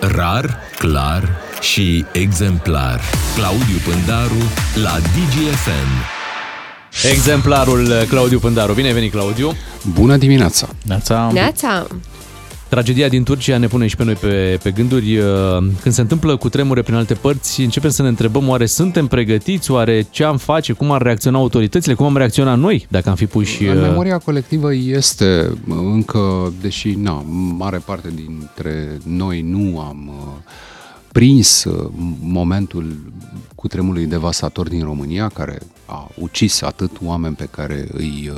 Rar, clar și exemplar. Claudiu Pândaru la DGFM. Exemplarul Claudiu Pândaru. Bine ai venit, Claudiu! Bună dimineața! Neața! Neața! Tragedia din Turcia ne pune și pe noi pe, pe gânduri. Când se întâmplă cu tremure prin alte părți, începem să ne întrebăm oare suntem pregătiți, oare ce am face, cum ar reacționa autoritățile, cum am reacționat noi dacă am fi puși... În memoria colectivă este încă, deși na, mare parte dintre noi nu am prins momentul cu tremurului devastator din România, care a ucis atât oameni pe care îi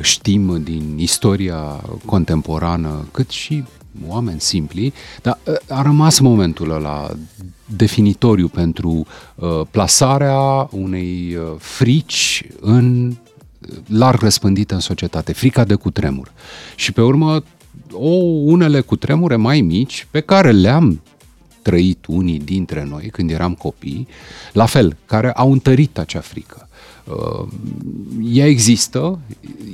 știm din istoria contemporană, cât și oameni simpli, dar a rămas momentul ăla definitoriu pentru plasarea unei frici în larg răspândită în societate, frica de cutremur. Și pe urmă, o, unele cutremure mai mici pe care le-am trăit unii dintre noi când eram copii, la fel, care au întărit acea frică. Uh, ea există,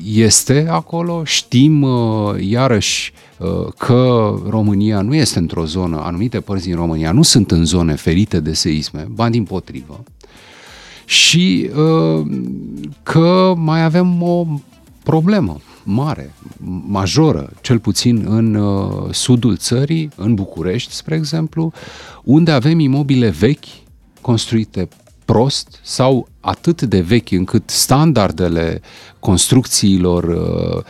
este acolo, știm uh, iarăși uh, că România nu este într-o zonă, anumite părți din România nu sunt în zone ferite de seisme, ba din potrivă, și că mai avem o problemă mare, majoră, cel puțin în sudul țării, în București, spre exemplu, unde avem imobile vechi construite prost sau atât de vechi încât standardele construcțiilor uh,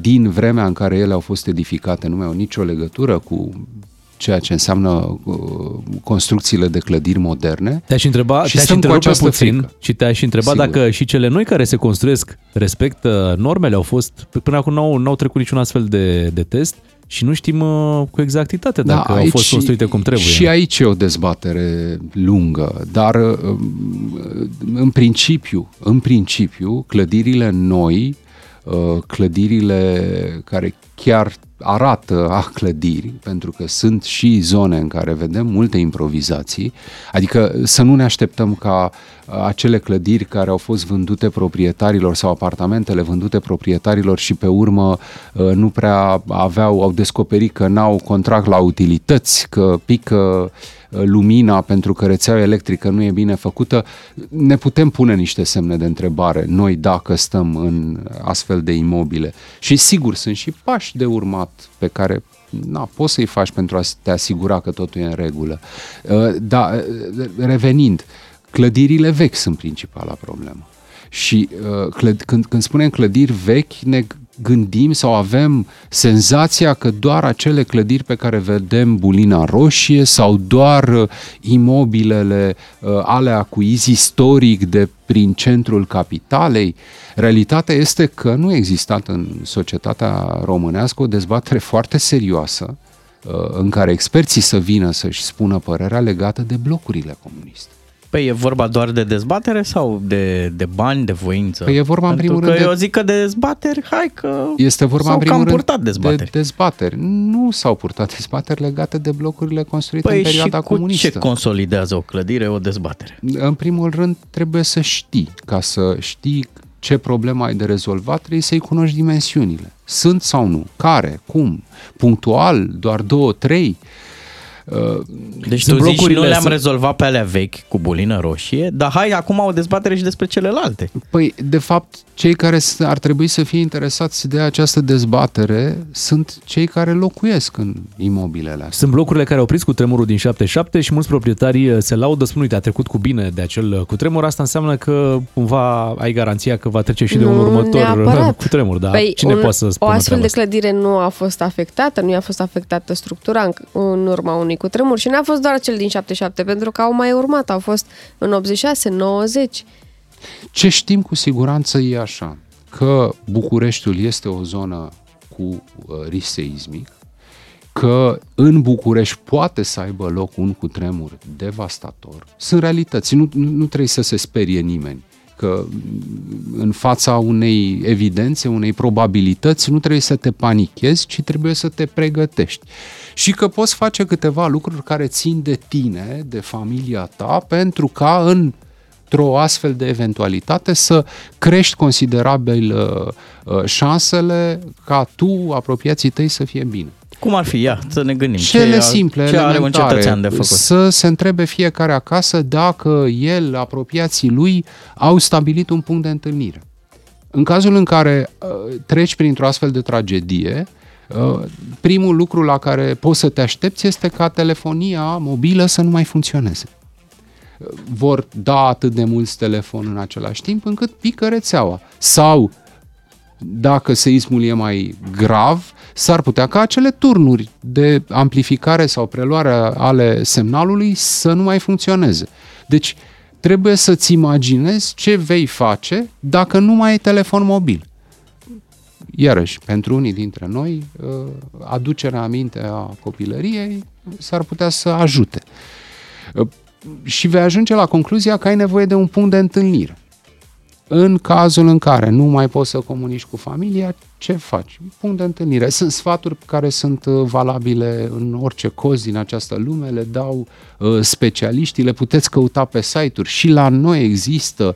din vremea în care ele au fost edificate nu mai au nicio legătură cu ceea ce înseamnă uh, construcțiile de clădiri moderne. Te-aș întreba, și te-aș întreba pe puțin frică. și te-aș întreba Sigur. dacă și cele noi care se construiesc respectă normele, au fost, până acum n-au, n-au trecut niciun astfel de, de test și nu știm uh, cu exactitate da, dacă da, au fost construite cum trebuie. Și aici e o dezbatere lungă, dar uh, în principiu, în principiu, clădirile noi, uh, clădirile care chiar arată a clădiri, pentru că sunt și zone în care vedem multe improvizații, adică să nu ne așteptăm ca acele clădiri care au fost vândute proprietarilor sau apartamentele vândute proprietarilor și pe urmă nu prea aveau, au descoperit că n-au contract la utilități, că pică lumina pentru că rețeaua electrică nu e bine făcută, ne putem pune niște semne de întrebare noi dacă stăm în astfel de imobile. Și sigur, sunt și pași de urmat pe care na, poți să-i faci pentru a te asigura că totul e în regulă. Da, revenind, clădirile vechi sunt principala problemă. Și uh, clăd, când, când spunem clădiri vechi, ne gândim sau avem senzația că doar acele clădiri pe care vedem bulina roșie sau doar uh, imobilele uh, ale acuizi istoric de prin centrul capitalei. Realitatea este că nu a existat în societatea românească o dezbatere foarte serioasă uh, în care experții să vină să-și spună părerea legată de blocurile comuniste. Păi e vorba doar de dezbatere sau de, de bani, de voință? Păi e vorba în primul rând că de... eu zic că de dezbateri, hai că este vorba s-au în primul cam rând purtat dezbateri. De dezbateri. Nu s-au purtat dezbateri legate de blocurile construite păi în perioada și cu comunistă. ce consolidează o clădire, o dezbatere? În primul rând trebuie să știi, ca să știi ce problemă ai de rezolvat, trebuie să-i cunoști dimensiunile. Sunt sau nu? Care? Cum? Punctual? Doar două, trei? Uh, deci tu zici, nu le-am sunt... rezolvat pe alea vechi cu bulină roșie, dar hai acum o dezbatere și despre celelalte. Păi, de fapt, cei care ar trebui să fie interesați de această dezbatere sunt cei care locuiesc în imobilele astea. Sunt blocurile care au prins cu tremurul din 77 și mulți proprietari uh, se laudă, spun, uite, a trecut cu bine de acel uh, cu tremur. Asta înseamnă că cumva ai garanția că va trece și de un următor cu tremur. Da? Păi Cine un, poate să spună O astfel de asta? clădire nu a fost afectată, nu i-a fost afectată structura în, în urma unui cutremur și n-a fost doar cel din 77, pentru că au mai urmat, au fost în 86, 90. Ce știm cu siguranță e așa, că Bucureștiul este o zonă cu uh, risc seismic, că în București poate să aibă loc un cutremur devastator. Sunt realități, nu, nu, nu trebuie să se sperie nimeni că în fața unei evidențe, unei probabilități, nu trebuie să te panichezi, ci trebuie să te pregătești. Și că poți face câteva lucruri care țin de tine, de familia ta, pentru ca în într-o astfel de eventualitate să crești considerabil uh, uh șansele ca tu, apropiații tăi, să fie bine. Cum ar fi? Ia, să ne gândim. Cele ce, simple, ce are un cetățean de făcut? Să se întrebe fiecare acasă dacă el, apropiații lui, au stabilit un punct de întâlnire. În cazul în care uh, treci printr-o astfel de tragedie, uh, primul lucru la care poți să te aștepți este ca telefonia mobilă să nu mai funcționeze. Uh, vor da atât de mulți telefon în același timp încât pică rețeaua. Sau, dacă seismul e mai grav, s-ar putea ca acele turnuri de amplificare sau preluare ale semnalului să nu mai funcționeze. Deci, trebuie să-ți imaginezi ce vei face dacă nu mai ai telefon mobil. Iarăși, pentru unii dintre noi, uh, aducerea aminte a copilăriei s-ar putea să ajute. Uh, și vei ajunge la concluzia că ai nevoie de un punct de întâlnire. În cazul în care nu mai poți să comunici cu familia, ce faci? Punct de întâlnire. Sunt sfaturi care sunt uh, valabile în orice coz din această lume, le dau uh, specialiștii, le puteți căuta pe site-uri și la noi există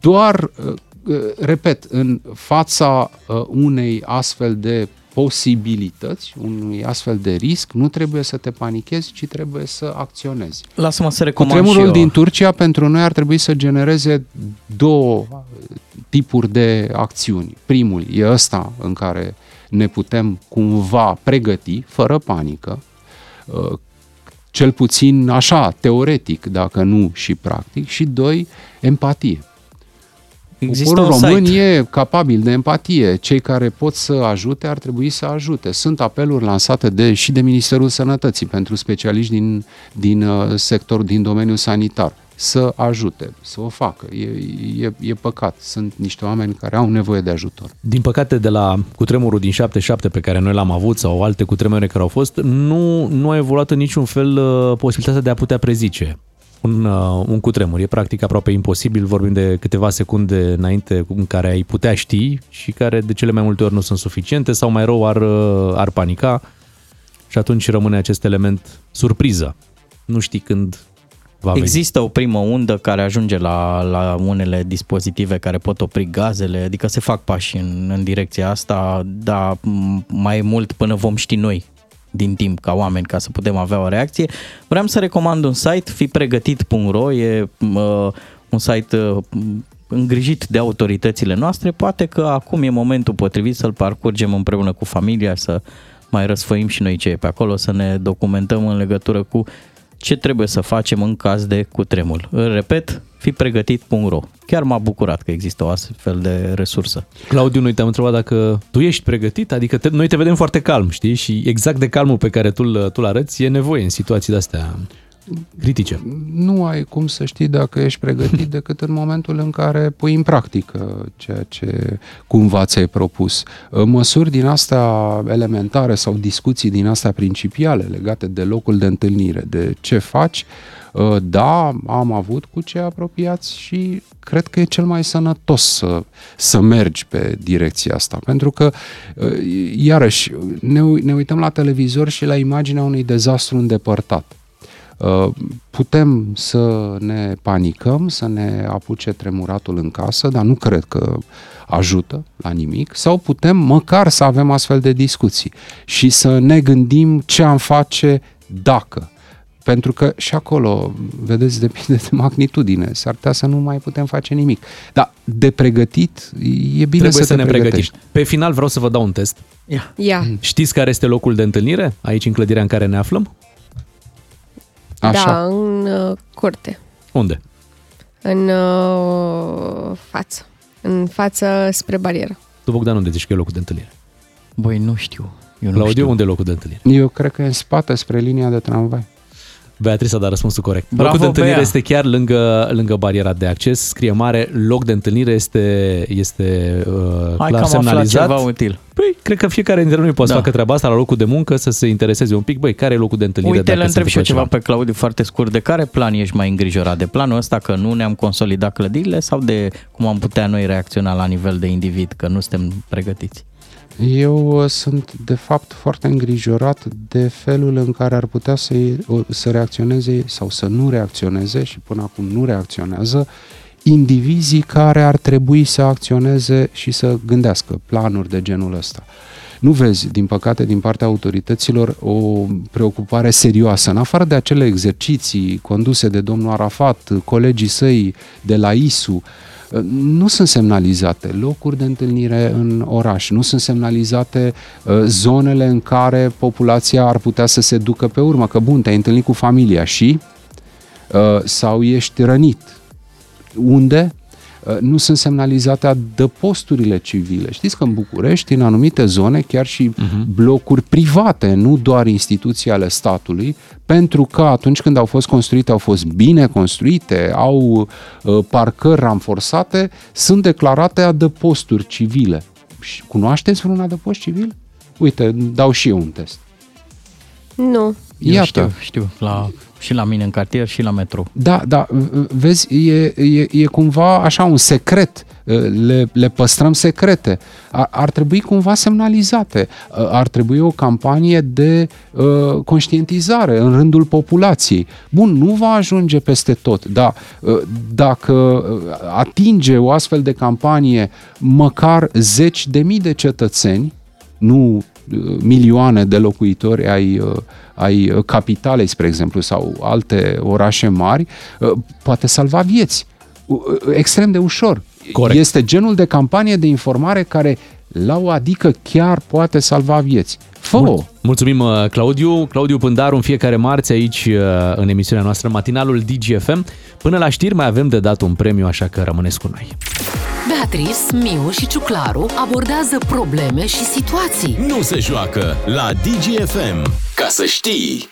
doar, uh, uh repet, în fața uh, unei astfel de posibilități, unui astfel de risc, nu trebuie să te panichezi, ci trebuie să acționezi. Lasă-mă să recomand Cutremurul din Turcia pentru noi ar trebui să genereze două tipuri de acțiuni. Primul e ăsta în care ne putem cumva pregăti, fără panică, uh, cel puțin așa, teoretic, dacă nu și practic, și doi, empatie. Există Poporul român site. e capabil de empatie. Cei care pot să ajute ar trebui să ajute. Sunt apeluri lansate de, și de Ministerul Sănătății pentru specialiști din, din uh, sector, din domeniul sanitar să ajute, să o facă. E, e, e păcat. Sunt niște oameni care au nevoie de ajutor. Din păcate, de la cutremurul din 77 pe care noi l-am avut sau alte cutremure care au fost, nu, nu a evoluat în niciun fel uh, posibilitatea de a putea prezice un, uh, un cutremur. E practic aproape imposibil, vorbim de câteva secunde înainte în care ai putea ști și care de cele mai multe ori nu sunt suficiente sau mai rău ar, uh, ar panica și atunci rămâne acest element surpriză. Nu știi când va Există veni. o primă undă care ajunge la, la unele dispozitive care pot opri gazele, adică se fac pași în, în direcția asta, dar mai mult până vom ști noi din timp ca oameni ca să putem avea o reacție. Vreau să recomand un site, fipregătit.ro, e uh, un site uh, îngrijit de autoritățile noastre. Poate că acum e momentul potrivit să-l parcurgem împreună cu familia, să mai răsfăim și noi ce e pe acolo, să ne documentăm în legătură cu ce trebuie să facem în caz de cutremur. Repet, fi pregătit.ro. Chiar m-a bucurat că există o astfel de resursă. Claudiu, noi te-am întrebat dacă tu ești pregătit, adică te, noi te vedem foarte calm, știi? Și exact de calmul pe care tu tu-l arăți e nevoie în situații de-astea critice. Nu ai cum să știi dacă ești pregătit decât în momentul în care pui în practică ceea ce cumva ți-ai propus. Măsuri din astea elementare sau discuții din astea principiale legate de locul de întâlnire, de ce faci, da, am avut cu cei apropiați și cred că e cel mai sănătos să, să mergi pe direcția asta. Pentru că, iarăși, ne, ne uităm la televizor și la imaginea unui dezastru îndepărtat Uh, putem să ne panicăm, să ne apuce tremuratul în casă, dar nu cred că ajută la nimic, sau putem măcar să avem astfel de discuții și să ne gândim ce am face dacă. Pentru că și acolo, vedeți, depinde de magnitudine. S-ar putea să nu mai putem face nimic. Dar de pregătit, e bine Trebuie să, să ne pregătim. Pe final vreau să vă dau un test. Ia. Ia. Știți care este locul de întâlnire aici în clădirea în care ne aflăm? Așa. Da, în uh, curte. Unde? În uh, față. În față spre barieră. Tu, Bogdan, unde zici că e locul de întâlnire? Băi, nu știu. Eu nu Claudiu, știu. unde e locul de întâlnire? Eu cred că e în spate, spre linia de tramvai. Beatrice a dat răspunsul corect. Bravo, Locul de întâlnire Bea. este chiar lângă, lângă bariera de acces. Scrie mare, loc de întâlnire este, este uh, Hai clar semnalizat. ceva util. Păi, cred că fiecare dintre noi poate da. să facă treaba asta la locul de muncă, să se intereseze un pic. Băi, care e locul de întâlnire? Uite, le întreb și eu ceva pe Claudiu foarte scurt. De care plan ești mai îngrijorat? De planul ăsta că nu ne-am consolidat clădirile sau de cum am putea noi reacționa la nivel de individ, că nu suntem pregătiți? Eu uh, sunt de fapt foarte îngrijorat de felul în care ar putea să, să reacționeze sau să nu reacționeze și până acum nu reacționează indivizii care ar trebui să acționeze și să gândească planuri de genul ăsta. nu vezi, din păcate, din partea autorităților o preocupare serioasă. În afară de acele exerciții conduse de domnul Arafat, colegii săi de la ISU, nu sunt semnalizate locuri de întâlnire în oraș, nu sunt semnalizate uh, zonele în care populația ar putea să se ducă pe urmă, că bun, te-ai întâlnit cu familia și uh, sau ești rănit. Unde? Uh, nu sunt semnalizate adăposturile civile. Știți că în București, în anumite zone, chiar și uh-huh. blocuri private, nu doar instituții ale statului, pentru că atunci când au fost construite, au fost bine construite, au uh, parcări ramforsate, sunt declarate adăposturi civile. Cunoașteți vreun adăpost civil? Uite, dau și eu un test. Nu. Eu Iată. știu, știu. La și la mine în cartier și la metro. Da, da, vezi, e, e, e cumva așa un secret, le, le păstrăm secrete. Ar, ar trebui cumva semnalizate, ar trebui o campanie de uh, conștientizare în rândul populației. Bun, nu va ajunge peste tot, dar uh, dacă atinge o astfel de campanie măcar zeci de mii de cetățeni, nu milioane de locuitori ai, uh, ai uh, capitalei, spre exemplu, sau alte orașe mari, uh, poate salva vieți. Extrem de ușor. Corect. Este genul de campanie de informare care la o adică chiar poate salva vieți. fă Mul- Mulțumim, Claudiu. Claudiu Pândaru în fiecare marți aici în emisiunea noastră, matinalul DGFM. Până la știri mai avem de dat un premiu, așa că rămâneți cu noi. Beatrice, Miu și Ciuclaru abordează probleme și situații. Nu se joacă la DGFM. Ca să știi!